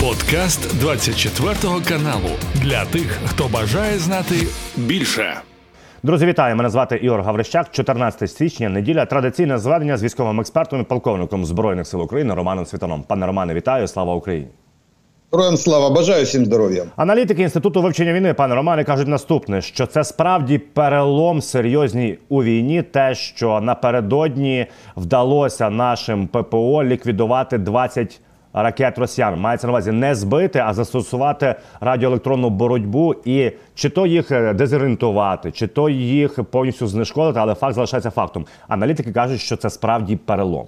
Подкаст 24 каналу для тих, хто бажає знати більше. Друзі, вітаю! Мене звати Ігор Гаврищак. 14 січня, неділя. Традиційне зведення з військовим експертом і полковником збройних сил України Романом Світаном. Пане Романе, вітаю! Слава Україні! Героям слава, бажаю всім здоров'я. Аналітики інституту вивчення війни, пане Романе, кажуть наступне: що це справді перелом серйозній у війні, те, що напередодні вдалося нашим ППО ліквідувати 20 ракет росіян. Мається на увазі не збити, а застосувати радіоелектронну боротьбу і чи то їх е, дезорієнтувати, чи то їх повністю знешкодити, але факт залишається фактом. Аналітики кажуть, що це справді перелом.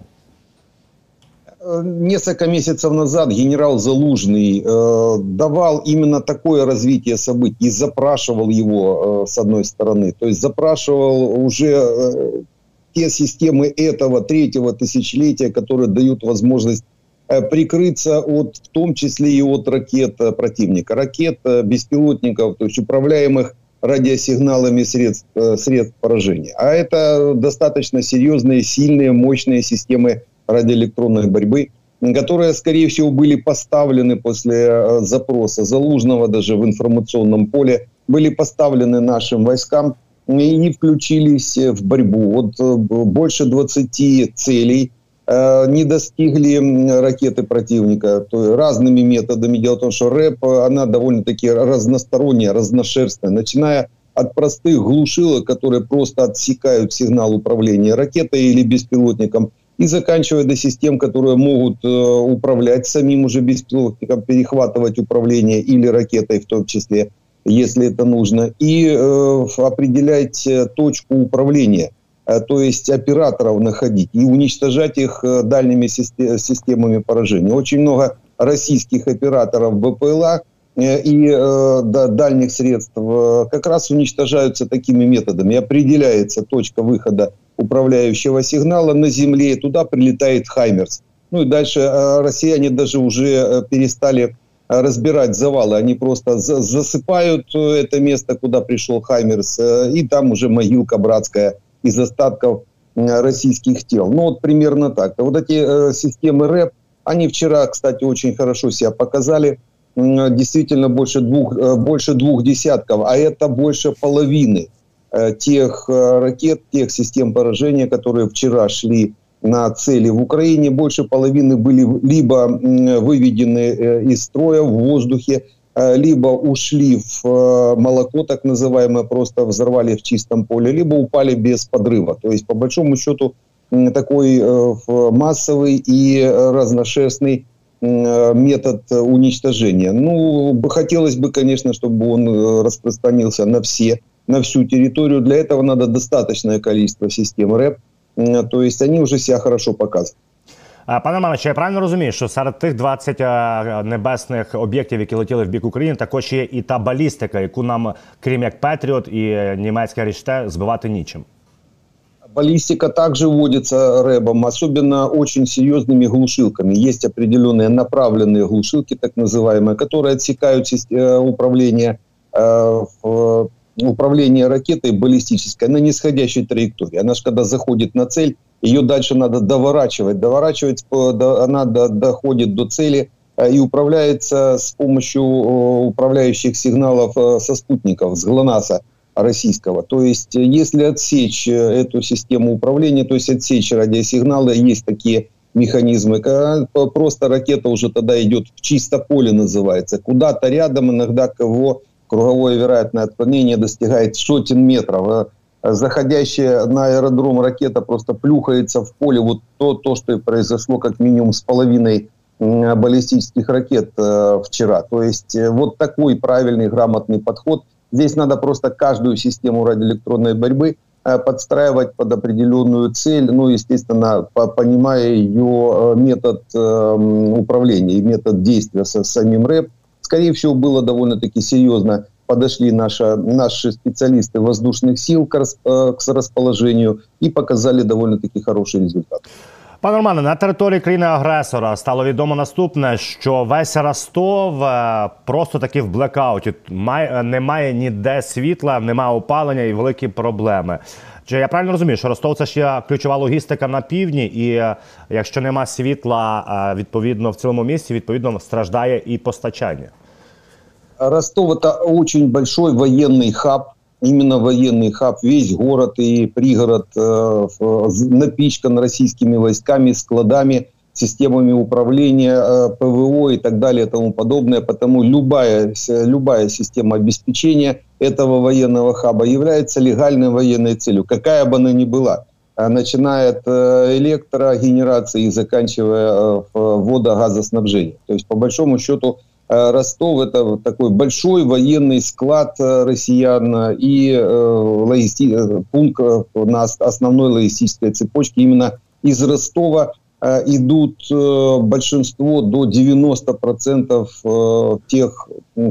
Э, несколько месяцев назад генерал Залужный э, давал именно такое развитие событий и запрашивал его э, с одной стороны. То есть запрашивал уже э, те системы этого третьего тысячелетия, которые дают возможность э, прикрыться от, в том числе и от ракет э, противника, ракет э, беспилотников, то есть управляемых радиосигналами средств, э, средств поражения. А это достаточно серьезные, сильные, мощные системы радиоэлектронной борьбы, которые, скорее всего, были поставлены после э, запроса Залужного даже в информационном поле, были поставлены нашим войскам и включились в борьбу. Вот э, больше 20 целей э, не достигли ракеты противника. То есть разными методами. Дело в том, что рэп, она довольно-таки разносторонняя, разношерстная, начиная от простых глушилок, которые просто отсекают сигнал управления ракетой или беспилотником, и заканчивая до систем, которые могут э, управлять самим уже беспилотником, перехватывать управление или ракетой в том числе, если это нужно, и э, определять э, точку управления, э, то есть операторов находить и уничтожать их э, дальними системами поражения. Очень много российских операторов БПЛА э, и э, да, дальних средств э, как раз уничтожаются такими методами. Определяется точка выхода управляющего сигнала на Земле, туда прилетает Хаймерс. Ну и дальше э, россияне даже уже э, перестали э, разбирать завалы. Они просто засыпают это место, куда пришел Хаймерс, и там уже могилка братская из остатков российских тел. Ну вот примерно так. Вот эти системы РЭП, они вчера, кстати, очень хорошо себя показали. Действительно больше двух, больше двух десятков, а это больше половины Э, тех э, ракет, тех систем поражения, которые вчера шли на цели в Украине, больше половины были либо выведены э, из строя в воздухе, либо ушли в молоко, так называемое, просто взорвали в чистом поле, либо упали без подрыва. То есть, по большому счету, такой массовый и разношерстный метод уничтожения. Ну, хотелось бы, конечно, чтобы он распространился на все на всю территорию. Для этого надо достаточное количество систем РЭП, то есть они уже себя хорошо показывают. Пане Мамичу, я правильно розумію, що серед тих 20 небесних об'єктів, які летіли в бік України, також є і та балістика, яку нам, крім як Петріот і німецьке Ріште, збивати нічим. Баллистика также вводится рэбом, особенно очень серьезными глушилками. Есть определенные направленные глушилки, так называемые, которые отсекают э, управление э, в управление ракетой баллистической на нисходящей траектории. Она же когда заходит на цель, ее дальше надо доворачивать. Доворачивать, она доходит до цели э, и управляется с помощью управляющих сигналов э, со спутников, с ГЛОНАССа российского. То есть, если отсечь э, эту систему управления, то есть отсечь радиосигналы, есть такие механизмы, просто ракета уже тогда идет в чисто поле называется, куда-то рядом, иногда кого круговое вероятное отклонение достигает сотен метров. Заходящая на аэродром ракета просто плюхается в поле. Вот то, то что и произошло как минимум с половиной баллистических ракет э, вчера. То есть э, вот такой правильный, грамотный подход. Здесь надо просто каждую систему радиоэлектронной борьбы э, подстраивать под определенную цель, ну, естественно, по, понимая ее метод э, управления и метод действия со самим РЭП, скорее всего, было довольно-таки серьезно подошли наши, наши специалисты воздушных сил к, э, к расположению и показали довольно-таки хороший результат. Пане Романе, на території країни-агресора стало відомо наступне, що весь Ростов е, просто таки в блекауті. Немає ніде світла, немає опалення і великі проблеми. Чи я правильно розумію, що Ростов це ще ключова логістика на півдні, і е, якщо нема світла, е, відповідно в цілому місці відповідно страждає і постачання. Ростов это очень большой военный хаб именно военный хаб, весь город и пригород э, напичкан российскими войсками, складами, системами управления, э, ПВО и так далее и тому подобное. Потому любая, любая система обеспечения этого военного хаба является легальной военной целью, какая бы она ни была э, начиная от э, электрогенерации и заканчивая э, водогазоснабжением. То есть, по большому счету, Ростов это такой большой военный склад э, россиян э, и логисти... пункт на основной логистической цепочке. Именно из Ростова идут большинство до 90% тех,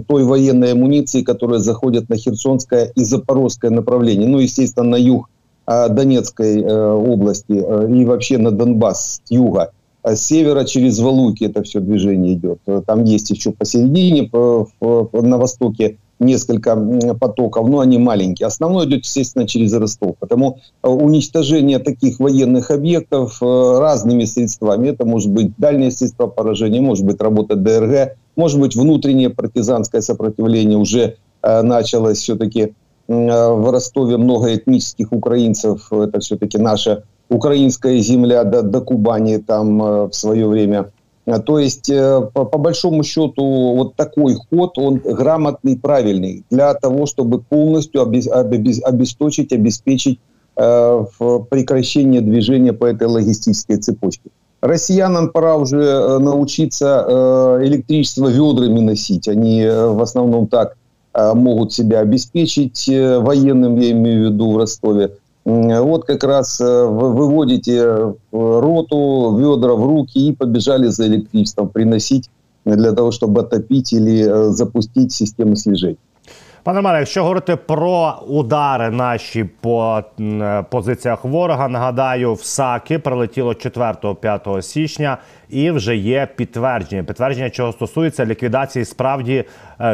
той военной амуниции, которая заходит на Херсонское и Запорожское направление. Ну, естественно, на юг Донецкой области и вообще на Донбасс с юга. А с севера через Валуки это все движение идет. Там есть еще посередине, на востоке несколько потоков, но они маленькие. Основной идет, естественно, через Ростов. Потому э, уничтожение таких военных объектов э, разными средствами, это может быть дальние средства поражения, может быть работа ДРГ, может быть внутреннее партизанское сопротивление уже э, началось все-таки в Ростове много этнических украинцев, это все-таки наша украинская земля до, до Кубани там э, в свое время. А, то есть, э, по, по большому счету, вот такой ход, он грамотный, правильный, для того, чтобы полностью обесточить, обеспечить э, прекращение движения по этой логистической цепочке. Россиянам пора уже э, научиться электричество ведрами носить. Они в основном так могут себя обеспечить военным, я имею в виду, в Ростове. Вот как раз э, вы выводите э, роту, ведра в руки и побежали за электричеством приносить для того, чтобы отопить или э, запустить систему слежень. Пане Романе, якщо говорити про удари наші по позиціях ворога, нагадаю, в САКи прилетіло 4-5 січня, і вже є підтвердження. Підтвердження, чого стосується ліквідації справді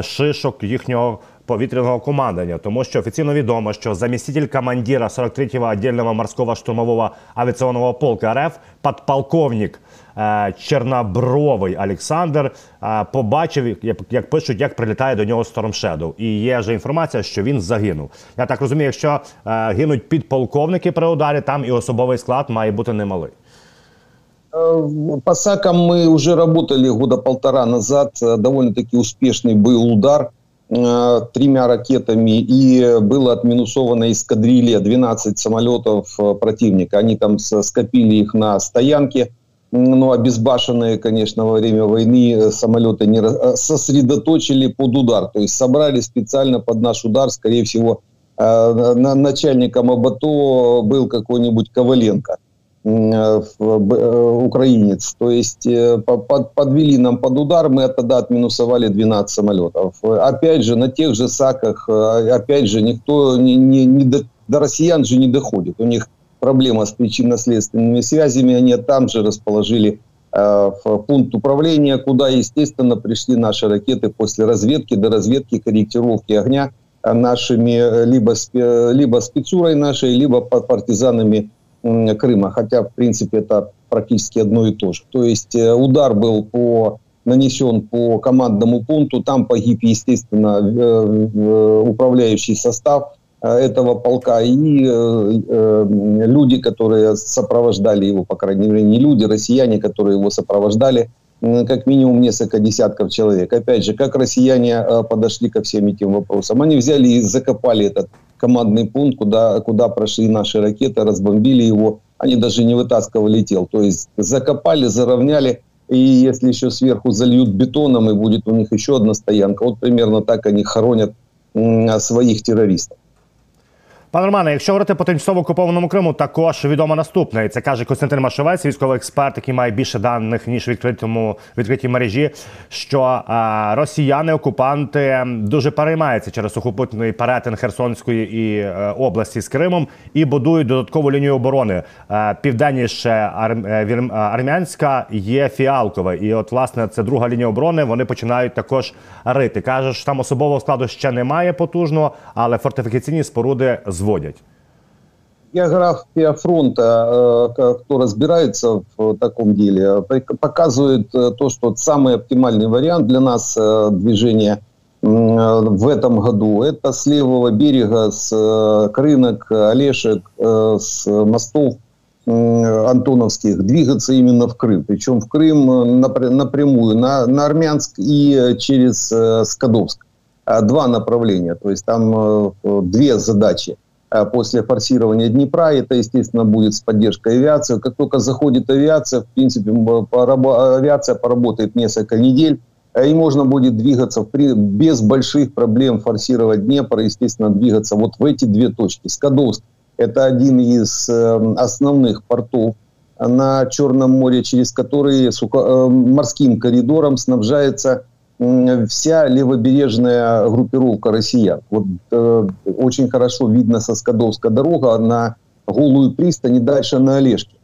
шишок їхнього повітряного командування, тому що офіційно відомо, що заміститель командира 43-го отдельного морського штурмового авіаційного полка РФ, подполковник е, Чернобровий Олександр, е, побачив, як, як пишуть, як прилітає до нього Storm Shadow. І є вже інформація, що він загинув. Я так розумію, якщо е, гинуть підполковники при ударі, там і особовий склад має бути немалий. По САКам мы уже работали года полтора назад. Довольно-таки успешный был удар. Э, тремя ракетами и было отминусовано эскадрилья 12 самолетов э, противника. Они там скопили их на стоянке, но обезбашенные, конечно, во время войны э, самолеты не сосредоточили под удар. То есть собрали специально под наш удар, скорее всего, начальником АБАТО был какой-нибудь Коваленко. Э, э, украинец. То есть э, подвели нам под удар, мы тогда отминусовали 12 самолетов. Опять же, на тех же САКах, опять же, никто не, не, не до, до россиян же не доходит. У них проблема с причинно-следственными связями, они там же расположили э, пункт управления, куда, естественно, пришли наши ракеты после разведки, до разведки, корректировки огня нашими либо, либо спецурой нашей, либо партизанами Крыма, хотя, в принципе, это практически одно и то же. То есть э, удар был по, нанесен по командному пункту, там погиб, естественно, управляющий состав э, этого полка и э, люди, которые сопровождали его, по крайней мере, не люди, россияне, которые его сопровождали, как минимум несколько десятков человек. Опять же, как россияне подошли ко всем этим вопросам? Они взяли и закопали этот командный пункт, куда, куда прошли наши ракеты, разбомбили его. Они даже не вытаскивали тел. То есть закопали, заровняли. И если еще сверху зальют бетоном, и будет у них еще одна стоянка. Вот примерно так они хоронят своих террористов. Пане Романе, якщо говорити по тимчасово окупованому Криму, також відомо наступне. Це каже Костянтин Машовець, військовий експерт, який має більше даних ніж відкритому відкритій мережі. Що а, росіяни, окупанти дуже переймаються через сухопутний перетин Херсонської і а, е, області з Кримом і будують додаткову лінію оборони. А, е, південніше ар, е, армянська є фіалкове, і от власне це друга лінія оборони. Вони починають також рити. каже, що там особового складу ще немає потужного, але фортифікаційні споруди зводять. География фронта, э, кто разбирается в таком деле, показывает э, то, что самый оптимальный вариант для нас э, движения в этом году это с левого берега, с Крынок, Олешек, с мостов антоновских двигаться именно в Крым. Причем в Крым напрямую, на, на Армянск и через Скадовск. Два направления, то есть там две задачи – Э, после форсирования Днепра. Это, естественно, будет с поддержкой авиации. Как только заходит авиация, в принципе, авиация поработает несколько недель, э, и можно будет двигаться без больших проблем, форсировать Днепр, естественно, двигаться вот в эти две точки. Скадовск – это один из э, основных портов на Черном море, через который морским коридором снабжается вся левобережная группировка россиян. Вот э, очень хорошо видно со Скадовска дорога на Голую пристань и дальше на Олежке.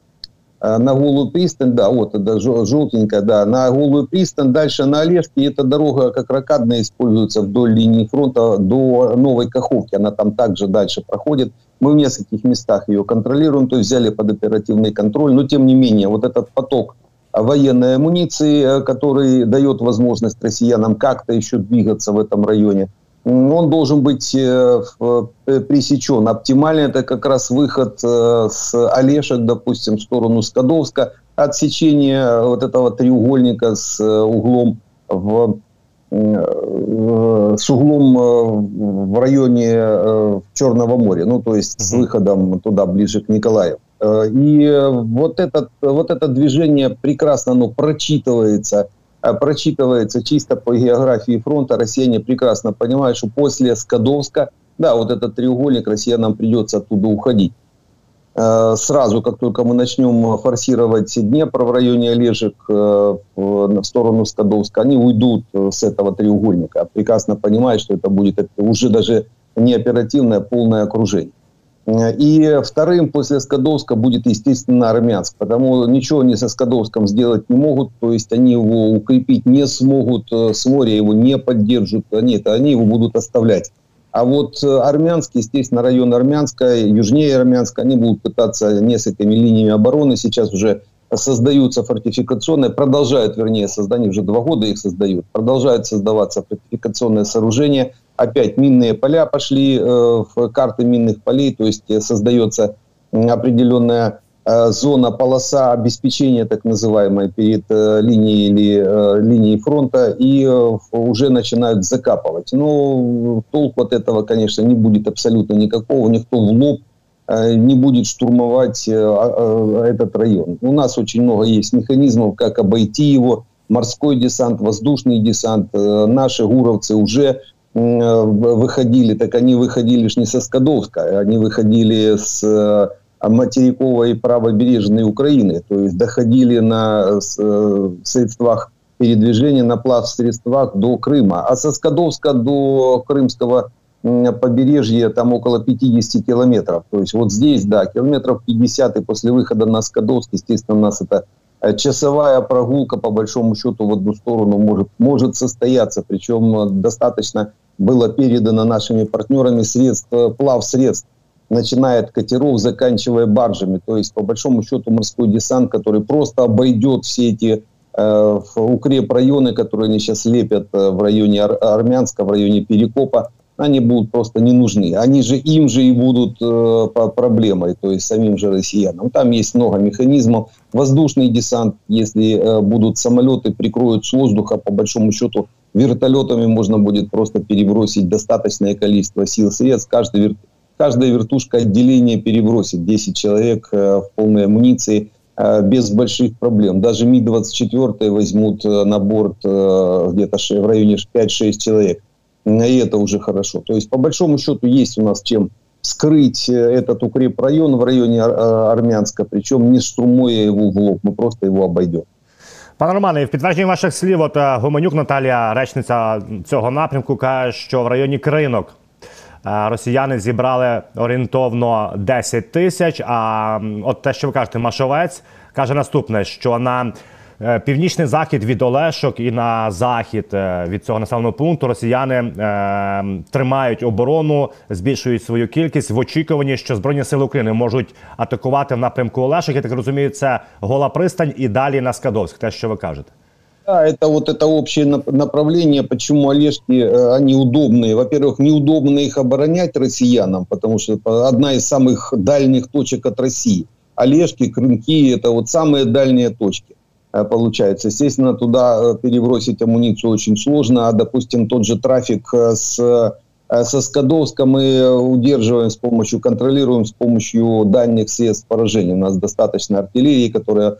Э, на Голую пристань, да, вот это желтенькая, да, на Голую пристань, дальше на Олежке. И эта дорога как ракадная используется вдоль линии фронта до Новой Каховки. Она там также дальше проходит. Мы в нескольких местах ее контролируем, то есть взяли под оперативный контроль. Но тем не менее, вот этот поток военной амуниции, э, который дает возможность россиянам как-то еще двигаться в этом районе. Он должен быть э, э, пресечен. Оптимально это как раз выход с Олешек, допустим, в сторону Скадовска, отсечение вот этого треугольника с углом в с углом в районе Черного моря, ну то есть с выходом туда ближе к Николаеву. Э, и вот, этот, вот это движение прекрасно оно прочитывается, э, прочитывается чисто по географии фронта. Россияне прекрасно понимают, что после Скадовска, да, вот этот треугольник, россиянам придется оттуда уходить. Э, сразу, как только мы начнем форсировать Днепр в районе Олежек в сторону Скадовска, они уйдут с этого треугольника. Прекрасно понимают, что это будет уже даже не оперативное, а полное окружение. И вторым после Скадовска будет, естественно, Армянск, потому ничего они со Скадовском сделать не могут, то есть они его укрепить не смогут, э, с моря его не поддержат, нет, они его будут оставлять. А вот э, Армянск, естественно, район Армянска, южнее Армянска, они будут пытаться несколькими линиями обороны, сейчас уже создаются фортификационные, продолжают, вернее, создание, уже два года их создают, продолжают создаваться фортификационные сооружения – опять минные поля пошли э, в карты минных полей, то есть э, создается определенная э, зона, полоса обеспечения, так называемая, перед линией или линией фронта, и уже начинают закапывать. Но толку от этого, конечно, не будет абсолютно никакого. Никто в лоб не будет штурмовать этот район. У нас очень много есть механизмов, как обойти его. Морской десант, воздушный десант. Наши гуровцы уже выходили, так они выходили лишь не со Скадовска, они выходили с э, материковой правобережной Украины, то есть доходили на э, средствах передвижения, на плав средствах до Крыма. А со Скадовска до Крымского побережья там около 50 километров. То есть вот здесь, да, километров 50, и после выхода на Скадовск, естественно, у нас это часовая прогулка, по большому счету, в одну сторону может, может состояться. Причем достаточно было передано нашими партнерами средств, плав средств, начиная от катеров, заканчивая баржами. То есть, по большому счету, морской десант, который просто обойдет все эти э, укрепрайоны, которые они сейчас лепят э, в районе Ар- Армянска, в районе Перекопа, они будут просто не нужны. Они же им же и будут э, проблемой, то есть самим же россиянам. Там есть много механизмов. Воздушный десант, если э, будут самолеты, прикроют с воздуха, по большому счету, вертолетами можно будет просто перебросить достаточное количество сил средств. Каждый вер... Каждая вертушка отделения перебросит 10 человек э, в полной амуниции э, без больших проблем. Даже Ми-24 возьмут э, на борт где-то в районе 5-6 человек и это уже хорошо. То есть, по большому счету, есть у нас чем вскрыть этот укрепрайон в районе Армянска, причем не штурмуя его в лоб, мы просто его обойдем. Пане Романе, в підтвердженні ваших слів, от Гуменюк Наталія, речниця цього напрямку, каже, що в районі кринок росіяни зібрали орієнтовно 10 тисяч. А от те, що ви кажете, Машовець каже наступне: що на Е, північний захід від Олешок і на захід е, від цього населеного пункту росіяни е, тримають оборону, збільшують свою кількість в очікуванні, що збройні сили України можуть атакувати в напрямку Олешок. Я так розумію, це гола пристань і далі на Скадовськ. Те, що ви кажете. Да, это вот это общее направление, почему Олежки, они удобные. Во-первых, неудобно их оборонять россиянам, потому что это одна из самых дальних точек от России. Олежки, Крынки – это вот самые дальние точки. Э, получается. Естественно, туда э, перебросить амуницию очень сложно, а, допустим, тот же трафик э, с со Скадовска мы удерживаем с помощью, контролируем с помощью дальних средств поражения. У нас достаточно артиллерии, которая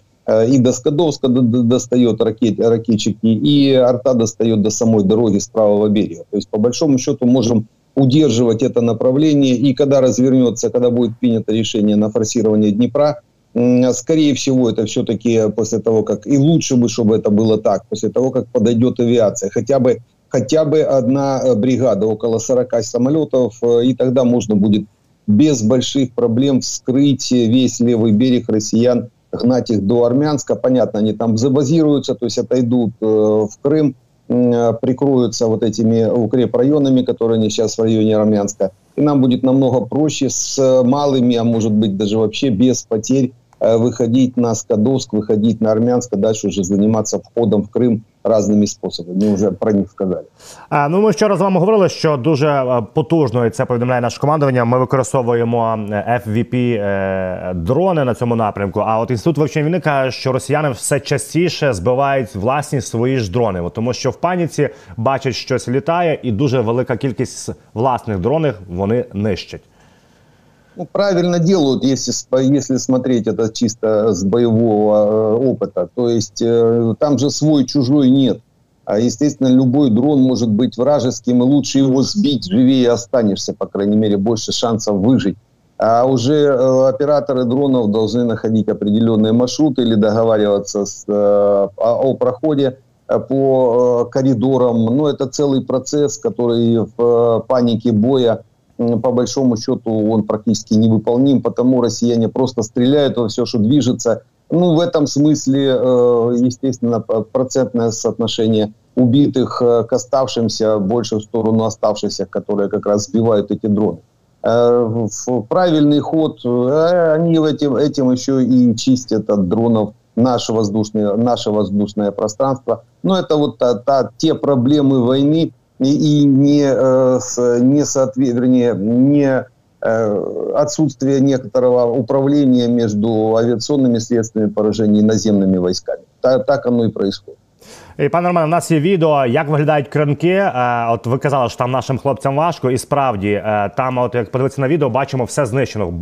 и до Скадовска достает ракет, ракетчики, и арта достает до самой дороги с правого берега. То есть, по большому счету, можем удерживать это направление, и когда развернется, когда будет принято решение на форсирование Днепра, скорее всего, это все-таки после того, как, и лучше бы, чтобы это было так, после того, как подойдет авиация, хотя бы, хотя бы одна э, бригада, около 40 самолетов, э, и тогда можно будет без больших проблем вскрыть весь левый берег россиян, гнать их до Армянска. Понятно, они там забазируются, то есть отойдут э, в Крым, прикроются вот этими укрепрайонами, которые они сейчас в районе Армянска. И нам будет намного проще с малыми, а может быть даже вообще без потерь выходить на Скадовск, выходить на Армянск, а дальше уже заниматься входом в Крым різними способами. Ми вже про них сказали. А, ну ми вчора з вами говорили, що дуже е, потужно і це повідомляє наше командування. Ми використовуємо е, FVP е, дрони на цьому напрямку. А от інститут вивчення війни каже, що росіяни все частіше збивають власні свої ж дрони, тому що в паніці бачать, щось літає, і дуже велика кількість власних дронів вони нищать. Ну, правильно делают, если, если смотреть это чисто с боевого э, опыта. То есть э, там же свой, чужой нет. А, естественно, любой дрон может быть вражеским, и лучше его сбить, живее останешься, по крайней мере, больше шансов выжить. А уже э, операторы дронов должны находить определенные маршруты или договариваться с, о, о проходе по коридорам. Но это целый процесс, который в панике боя по большому счету он практически невыполним, потому россияне просто стреляют во все, что движется. Ну, в этом смысле, э, естественно, процентное соотношение убитых э, к оставшимся больше в сторону оставшихся, которые как раз сбивают эти дроны. Э, правильный ход, они этим, этим еще и чистят от дронов наше воздушное, наше воздушное пространство. Но это вот та, та, те проблемы войны, и не, э, не, соответ, вернее, не э, отсутствие некоторого управления между авиационными средствами поражения и наземными войсками. Так, так оно и происходит. І, Пане Романе, у нас є відео, як виглядають кринки. Е, от ви казали, що там нашим хлопцям важко, і справді е, там, от як подивитися на відео, бачимо все знищено.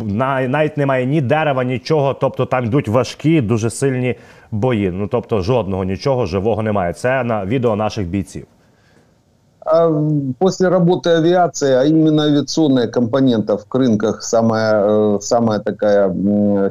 Навіть немає ні дерева, нічого. Тобто там йдуть важкі, дуже сильні бої. Ну тобто жодного нічого живого немає. Це на відео наших бійців. А после работы авиации, а именно авиационная компонента в рынках самая, э, самая такая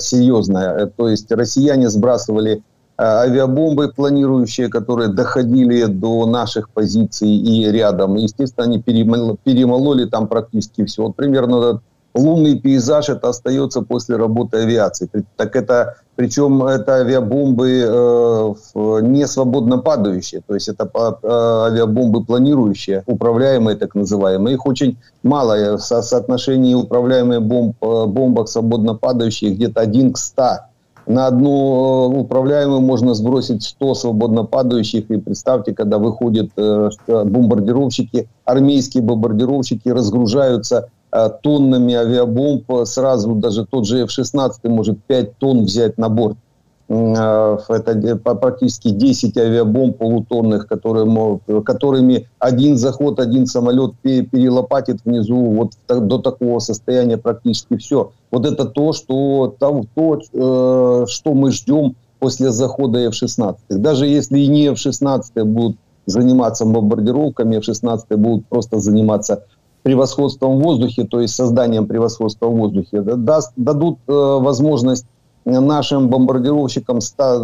серьезная. Э, то есть россияне сбрасывали э, авиабомбы планирующие, которые доходили до наших позиций и рядом. Естественно, они перемололи там практически все. Вот примерно лунный пейзаж это остается после работы авиации. Так это, причем это авиабомбы э, не свободно падающие, то есть это э, авиабомбы планирующие, управляемые так называемые. Их очень мало, со соотношении управляемые бомб, э, бомбах свободно падающих где-то один к 100. На одну э, управляемую можно сбросить 100 свободно падающих. И представьте, когда выходят э, бомбардировщики, армейские бомбардировщики разгружаются Э, тоннами авиабомб, сразу даже тот же F-16 может 5 тонн взять на борт. Э, это практически 10 авиабомб полутонных, которые, которыми один заход, один самолет перелопатит внизу вот до такого состояния практически все. Вот это то, что, то, то э, что мы ждем после захода F-16. Даже если и не F-16 будут заниматься бомбардировками, F-16 будут просто заниматься превосходством в воздухе, то есть созданием превосходства в воздухе, даст, дадут возможность нашим бомбардировщикам,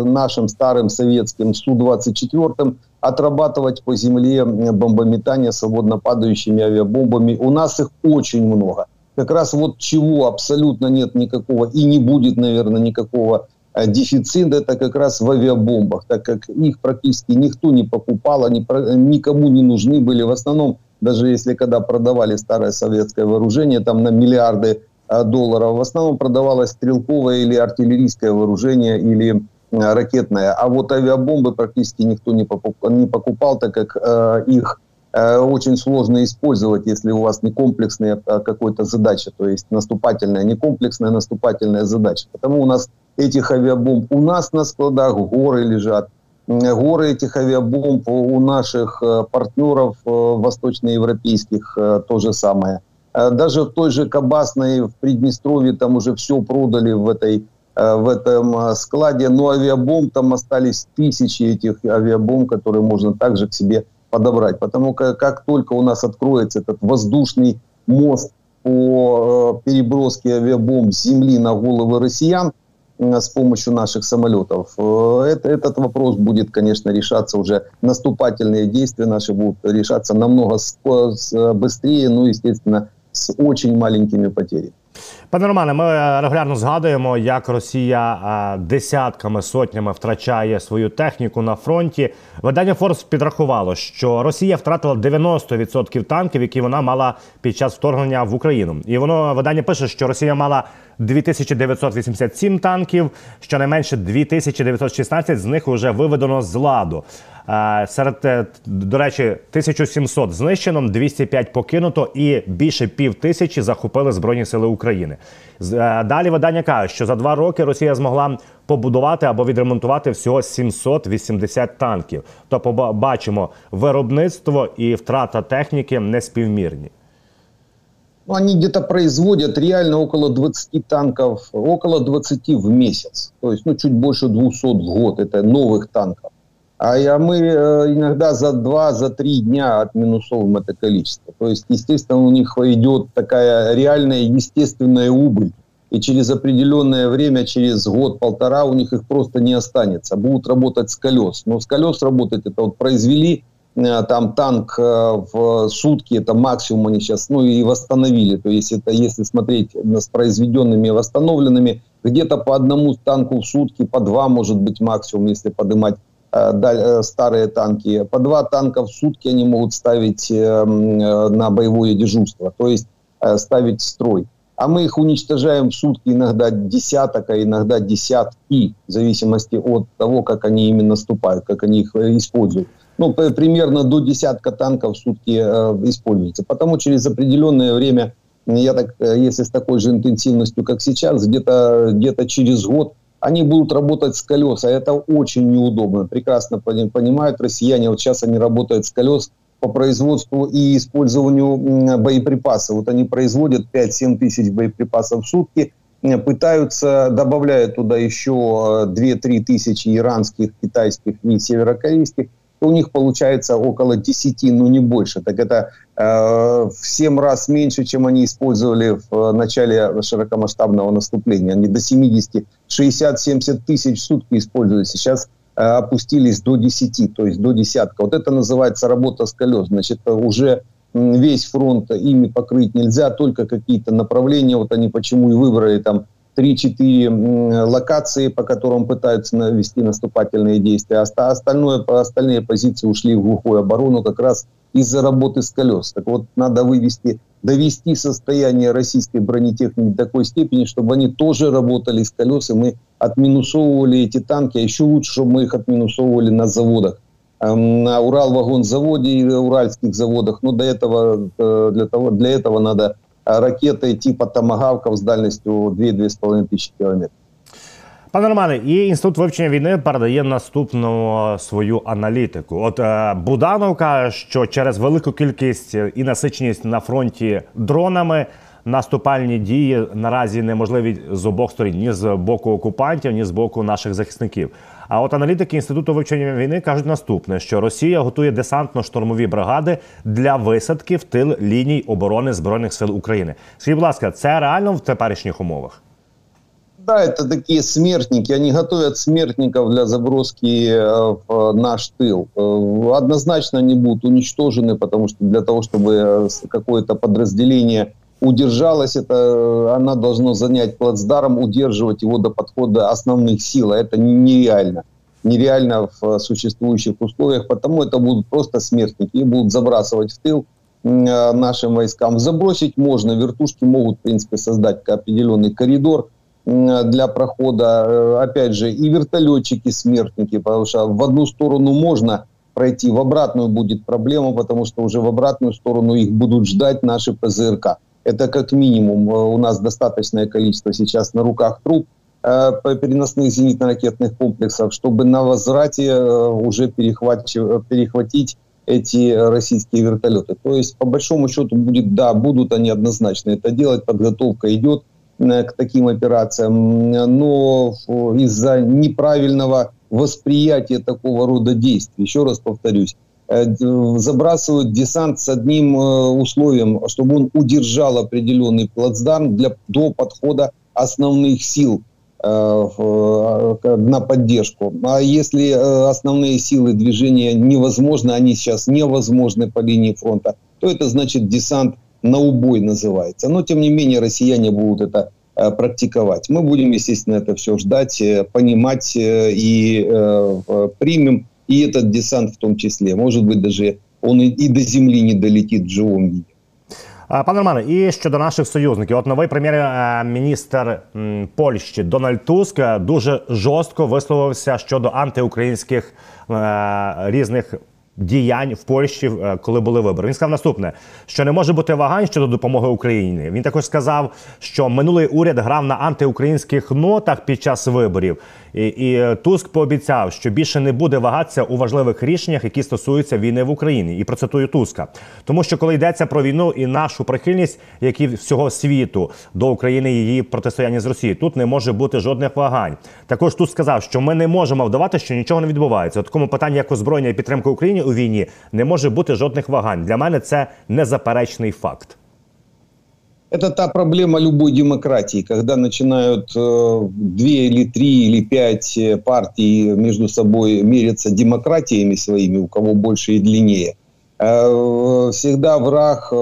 нашим старым советским Су-24 отрабатывать по земле бомбометание свободно падающими авиабомбами. У нас их очень много. Как раз вот чего абсолютно нет никакого и не будет, наверное, никакого э, дефицита, это как раз в авиабомбах, так как их практически никто не покупал, они никому не нужны были. В основном, даже если когда продавали старое советское вооружение, там на миллиарды Э, долларов. В основном продавалось стрелковое или артиллерийское вооружение или ракетное. А вот авиабомбы практически никто не покупал, не покупал так как э, их э, очень сложно использовать, если у вас не комплексная а какой-то задача, то есть наступательная, не комплексная наступательная задача. Потому у нас этих авиабомб у нас на складах горы лежат. Горы этих авиабомб у наших э, партнеров восточноевропейских то же самое. Э, даже в той же Кабасной в Приднестровье там уже все продали в этой э, в этом э, складе, но авиабомб там остались тысячи этих авиабомб, которые можно также к себе подобрать. Потому как как только у нас откроется этот воздушный мост по переброске авиабомб с земли на головы россиян с помощью наших самолетов, это, этот вопрос будет, конечно, решаться уже, наступательные действия наши будут решаться намного быстрее, ну, естественно, з очень маленькими потерями. Пане Романе, ми регулярно згадуємо, як Росія десятками сотнями втрачає свою техніку на фронті. Видання Форс підрахувало, що Росія втратила 90% танків, які вона мала під час вторгнення в Україну. І воно видання пише, що Росія мала 2987 танків, щонайменше 2916 з них вже виведено з ладу. Серед е, до речі, 1700 знищено, 205 покинуто, і більше пів тисячі захопили збройні сили України. Е, далі видання каже, що за два роки Росія змогла побудувати або відремонтувати всього 780 танків. Тобто бачимо виробництво і втрата техніки неспівмірні. Ну, они где-то производят реально около 20 танков, около 20 в месяц. То есть, ну, чуть больше 200 в год. Это новых танков. А мы э, иногда за два, за три дня отминусовываем это количество. То есть, естественно, у них идет такая реальная естественная убыль. И через определенное время, через год-полтора, у них их просто не останется. Будут работать с колес. Но с колес работать это вот произвели э, там танк э, в сутки, это максимум они сейчас, ну и восстановили. То есть это если смотреть с произведенными и восстановленными, где-то по одному танку в сутки, по два может быть максимум, если поднимать старые танки. По два танка в сутки они могут ставить э, на боевое дежурство, то есть ставить строй. А мы их уничтожаем в сутки иногда десяток, а иногда десятки, в зависимости от того, как они именно наступают, как они их используют. Ну, примерно до десятка танков в сутки используется. Потому через определенное время, я так, если с такой же интенсивностью, как сейчас, где-то где через год они будут работать с колес, а это очень неудобно. Прекрасно понимают россияне, вот сейчас они работают с колес по производству и использованию боеприпасов. Вот они производят 5-7 тысяч боеприпасов в сутки, пытаются, добавляют туда еще 2-3 тысячи иранских, китайских и северокорейских, у них получается около 10, ну не больше. Так это э, в 7 раз меньше, чем они использовали в начале широкомасштабного наступления. Они до 70, 60-70 тысяч в сутки использовали. Сейчас э, опустились до 10, то есть до десятка. Вот это называется работа с колес. Значит, уже весь фронт ими покрыть нельзя, только какие-то направления. Вот они почему и выбрали там 3-4 локации, по которым пытаются вести наступательные действия. А остальное, остальные позиции ушли в глухую оборону как раз из-за работы с колес. Так вот, надо вывести, довести состояние российской бронетехники до такой степени, чтобы они тоже работали с колес, и мы отминусовывали эти танки, а еще лучше, чтобы мы их отминусовывали на заводах эм, на Уралвагонзаводе и уральских заводах. Но до этого, э, для, того, для этого надо ракети типу «Томагавков» з дальністю 2-2,5 тисячі кілометрів. Пане Романе, і інститут вивчення війни передає наступну свою аналітику. От е, Буданов каже, що через велику кількість і насиченість на фронті дронами наступальні дії наразі неможливі з обох сторін ні з боку окупантів, ні з боку наших захисників. А от аналітики інституту вивчення війни кажуть наступне: що Росія готує десантно-штурмові бригади для висадки в тил ліній оборони збройних сил України. Скажіть, будь ласка, це реально в теперішніх умовах? Да, это такие смертники. Они готовят смертников для заброски э, в наш тыл. Э, однозначно они будут уничтожены, потому что для того, чтобы э, какое-то подразделение удержалось, это она должно занять плацдарм, удерживать его до подхода основных сил. А это нереально. Нереально в существующих условиях, потому это будут просто смертники. И будут забрасывать в тыл нашим войскам. Забросить можно, вертушки могут, в принципе, создать определенный коридор, для прохода, э, опять же, и вертолетчики смертники, потому что в одну сторону можно пройти, в обратную будет проблема, потому что уже в обратную сторону их будут ждать наши ПЗРК. Это как минимум. Э, у нас достаточное количество сейчас на руках труп э, переносных зенитно-ракетных комплексов, чтобы на возврате уже перехватить эти российские вертолеты. То есть, по большому счету, будет, да, будут они однозначно это делать, подготовка идет, Э, к таким операциям, но из-за неправильного восприятия такого рода действий, еще раз повторюсь, э, забрасывают десант с одним э, условием, чтобы он удержал определенный плацдарм для, до подхода основных сил на поддержку. А если основные силы движения невозможны, они сейчас невозможны по линии фронта, то это значит десант на убой называется. Но, тем не менее, россияне будут это э, практиковать. Мы будем, естественно, это все ждать, э, понимать э, и э, примем и этот десант в том числе. Может быть, даже он и, и до земли не долетит в живом виде. Пане Романе, і щодо наших союзників, от новий прем'єр-міністр Польщі Дональд Туск дуже жорстко висловився щодо антиукраїнських різних діянь в Польщі, е, коли були вибори. Він сказав наступне: що не може бути вагань щодо допомоги Україні. Він також сказав, що минулий уряд грав на антиукраїнських нотах під час виборів, і, і Туск пообіцяв, що більше не буде вагатися у важливих рішеннях, які стосуються війни в Україні. І процитую Туска, тому що коли йдеться про війну і нашу прихильність, як і всього світу до України її протистояння з Росією, тут не може бути жодних вагань. Також Туск сказав, що ми не можемо вдавати, що нічого не відбувається. У такому питанні, як озброєння і підтримка Україні у війні, не може бути жодних вагань. Для мене це незаперечний факт. Это та проблема любой демократии, когда начинают э, две или три или пять э, партий между собой мериться демократиями своими, у кого больше и длиннее. Э, всегда враг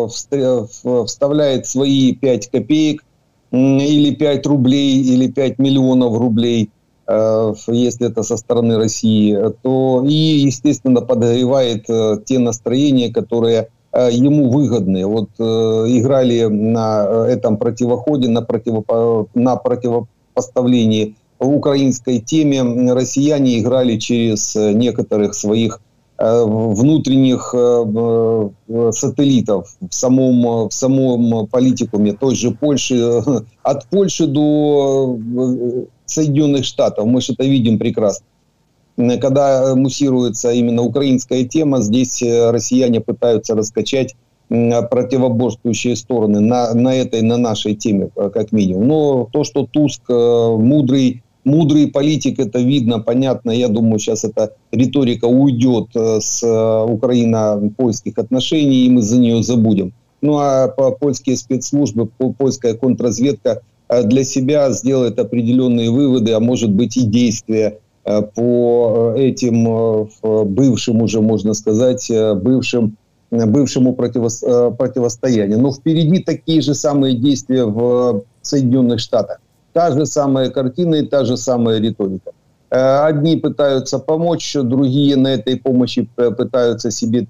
вставляет свои пять копеек или пять рублей или пять миллионов рублей, если это со стороны России, то и, естественно, подогревает те настроения, которые Э, ему выгодные. Вот э, играли на этом противоходе, на, противопо, на противопоставлении украинской теме. Россияне играли через некоторых своих э, внутренних сателлитов в самом, в самом политикуме той же Польши, от Польши до Соединенных Штатов. Мы же это видим прекрасно когда муссируется именно украинская тема, здесь э, россияне пытаются раскачать противоборствующие стороны на, на этой, на нашей теме, э, как минимум. Но то, что Туск э, мудрый, мудрый политик, это видно, понятно. Я думаю, сейчас эта риторика уйдет с украино-польских отношений, и мы за нее забудем. Ну а польские спецслужбы, польская контрразведка для себя сделает определенные выводы, а может быть и действия Э, по э, этим э, бывшим уже, можно сказать, бывшим, бывшему противостоянию. Но впереди такие же самые действия в Соединенных Штатах. Та же самая картина и та же самая риторика. Одни пытаются помочь, другие на этой помощи пытаются себе,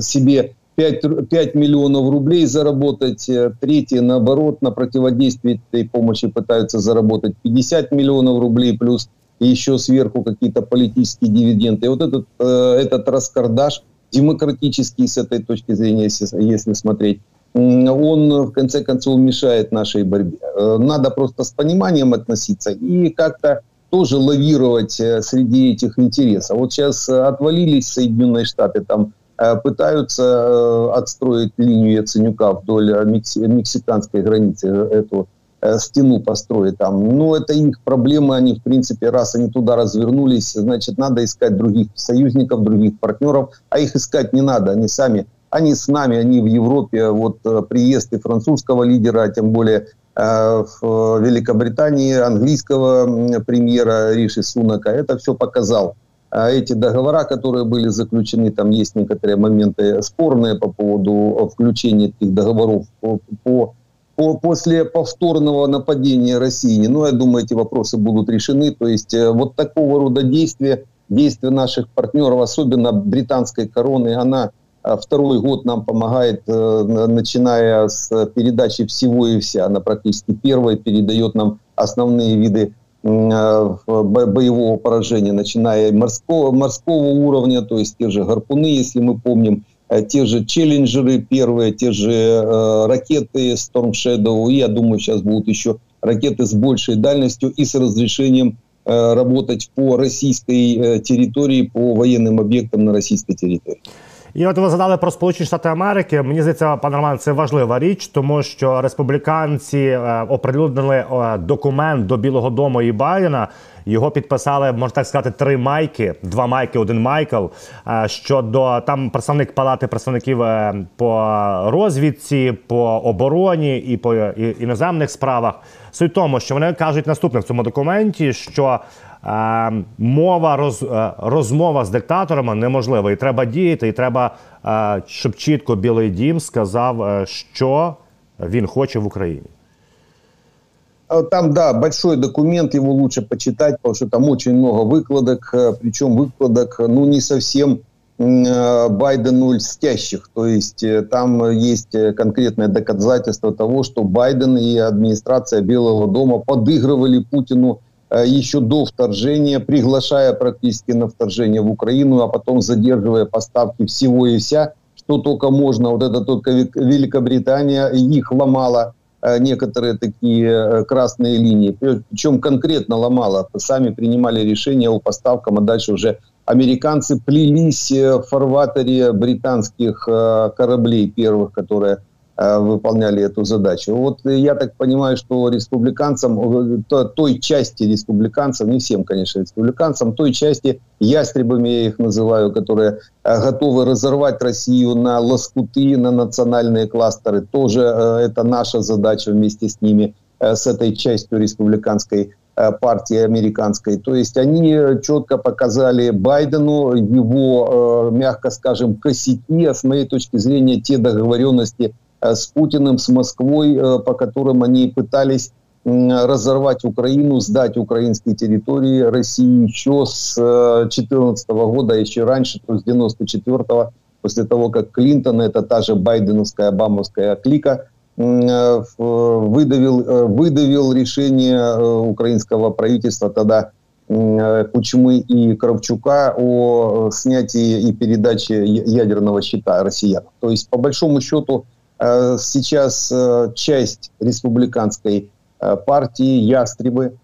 себе 5, 5 миллионов рублей заработать, третьи, наоборот, на противодействие этой помощи пытаются заработать 50 миллионов рублей плюс еще сверху какие-то политические дивиденды. И вот этот, э, этот раскардаш демократический с этой точки зрения, если, если смотреть, он в конце концов мешает нашей борьбе. Э, надо просто с пониманием относиться и как-то тоже лавировать э, среди этих интересов. Вот сейчас отвалились Соединенные Штаты, там пытаются отстроить линию Яценюка вдоль мексиканской границы, эту стену построить там. Ну, это их проблемы, они, в принципе, раз они туда развернулись, значит, надо искать других союзников, других партнеров, а их искать не надо, они сами они с нами, они в Европе. Вот э, приезд и французского лидера, а тем более э, в Великобритании, английского премьера Риши Сунака, это все показал. А эти договора, которые были заключены, там есть некоторые моменты спорные по поводу включения этих договоров по, по, по, после повторного нападения России. Но я думаю, эти вопросы будут решены. То есть э, вот такого рода действия, действия наших партнеров, особенно британской короны, она а второй год нам помогает, э, начиная с передачи всего и вся. Она практически первая передает нам основные виды э, боевого поражения, начиная морского, морского уровня, то есть те же гарпуны, если мы помним, э, те же челленджеры первые, те же ракеты Storm Shadow, и я думаю, сейчас будут еще ракеты с большей дальностью и с разрешением работать по российской территории, по военным объектам на российской территории. І от ви згадали про Сполучені Штати Америки. Мені здається, пане Роман, це важлива річ, тому що республіканці е, оприлюднили е, документ до Білого Дому і Байдена. Його підписали, можна так сказати, три майки, два майки, один Майкл. Е, щодо там представник палати представників по розвідці, по обороні і по іноземних справах. Суть тому, що вони кажуть наступне в цьому документі, що мова роз, е, розмова з диктаторами неможлива. І треба діяти, і треба, е, щоб чітко Білий Дім сказав, е, що він хоче в Україні. Там, да, большой документ, его лучше почитать, потому что там очень много выкладок, э, причем выкладок, ну, не совсем э, Байдену льстящих. То есть э, там есть конкретное доказательство того, что Байден и администрация Белого дома подыгрывали Путину Э, еще до вторжения, приглашая практически на вторжение в Украину, а потом задерживая поставки всего и вся, что только можно. Вот это только Великобритания их ломала э, некоторые такие э, красные линии. Причем конкретно ломала. Сами принимали решения о поставках, а дальше уже американцы плелись в фарватере британских кораблей первых, которые Э, выполняли эту задачу. Вот я так понимаю, что республиканцам, э, той части республиканцев, не всем, конечно, республиканцам, той части ястребами, я их называю, которые э, готовы разорвать Россию на лоскуты, на национальные кластеры, тоже это наша задача вместе с ними, с этой частью республиканской партии американской. То есть они четко показали Байдену его, мягко скажем, косяки, а с моей точки зрения, те договоренности, Э, с Путиным, с Москвой, э, по которым они пытались разорвать Украину, сдать украинские территории России еще с 2014 э, года, еще раньше, то есть 94 после того, как Клинтон, это та же байденовская, обамовская клика, выдавил, выдавил решение украинского правительства тогда Кучмы и Кравчука о снятии и передаче ядерного щита россиянам. То есть, по большому счету, Э, сейчас э, часть республиканской э, партии «Ястребы».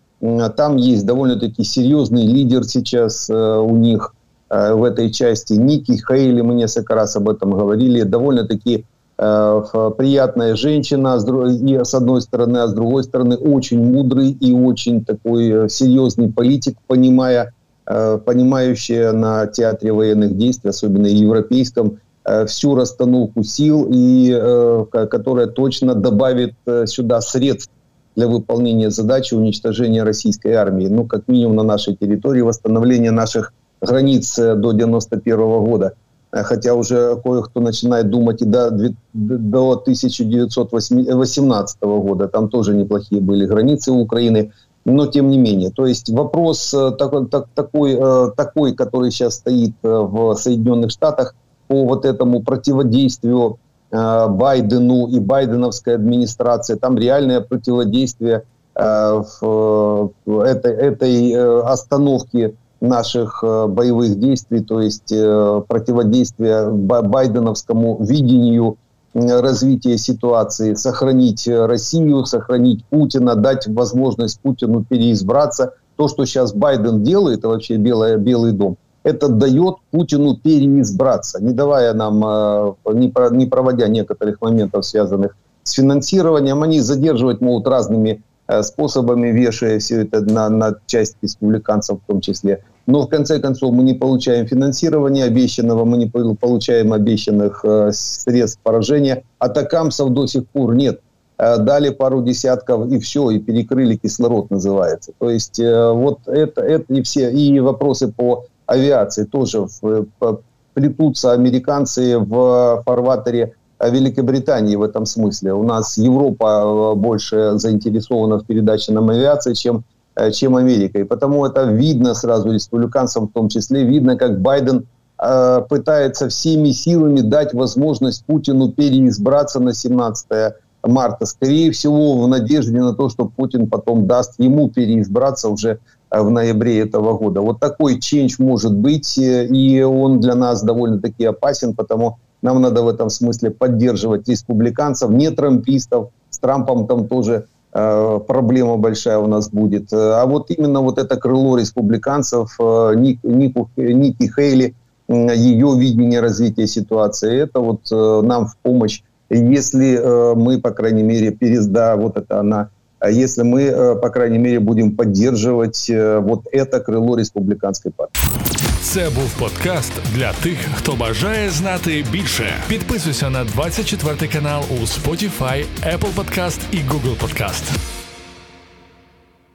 Там есть довольно-таки серьезный лидер сейчас у них в этой части. Ники Хейли, мы несколько раз об этом говорили, довольно-таки приятная женщина, с одной стороны, а с другой стороны очень мудрый и очень такой серьезный политик, понимая, понимающая на театре военных действий, особенно европейском, Э, всю расстановку сил, и э, которая точно добавит э, сюда средств для выполнения задачи уничтожения российской армии, ну, как минимум на нашей территории, восстановления наших границ до 91 года. Хотя уже кое-кто начинает думать и до, до 1918 года. Там тоже неплохие были границы у Украины. Но тем не менее. То есть вопрос такой, такой, такой который сейчас стоит в Соединенных Штатах – по вот этому противодействию э, Байдену и байденовской администрации. Там реальное противодействие э, в, в этой, этой э, остановке наших э, боевых действий, то есть э, противодействие байденовскому видению развития ситуации, сохранить Россию, сохранить Путина, дать возможность Путину переизбраться. То, что сейчас Байден делает, это вообще Белое, Белый дом, это дает Путину переизбраться, не давая нам, э, не, про, не проводя некоторых моментов, связанных с финансированием, они задерживать могут разными э, способами, вешая все это на, на часть республиканцев в том числе. Но в конце концов мы не получаем финансирования обещанного, мы не получаем обещанных э, средств поражения. Атакамсов до сих пор нет. Дали пару десятков и все, и перекрыли кислород называется. То есть вот это, это и все, и вопросы по авиации тоже в, плетутся американцы в фарватере Великобритании в этом смысле. У нас Европа э, больше заинтересована в передаче нам авиации, чем, чем Америка. И потому это видно сразу республиканцам в том числе, видно, как Байден э, пытается всеми силами дать возможность Путину переизбраться на 17 марта, скорее всего, в надежде на то, что Путин потом даст ему переизбраться уже э, в ноябре этого года. Вот такой ченч может быть, э, и он для нас довольно-таки опасен, потому нам надо в этом смысле поддерживать республиканцев, не трампистов. С Трампом там тоже э, проблема большая у нас будет. А вот именно вот это крыло республиканцев, э, Ник, Нику, Ники Хейли, ее видение развития ситуации, это вот э, нам в помощь если э, мы, по крайней мере, перезда, вот это она, если мы, э, по крайней мере, будем поддерживать э, вот это крыло республіканської партії. Це був подкаст для тих, хто бажає знати більше. Підписуйся на 24 канал у Spotify, Apple Podcast і Google Podcast.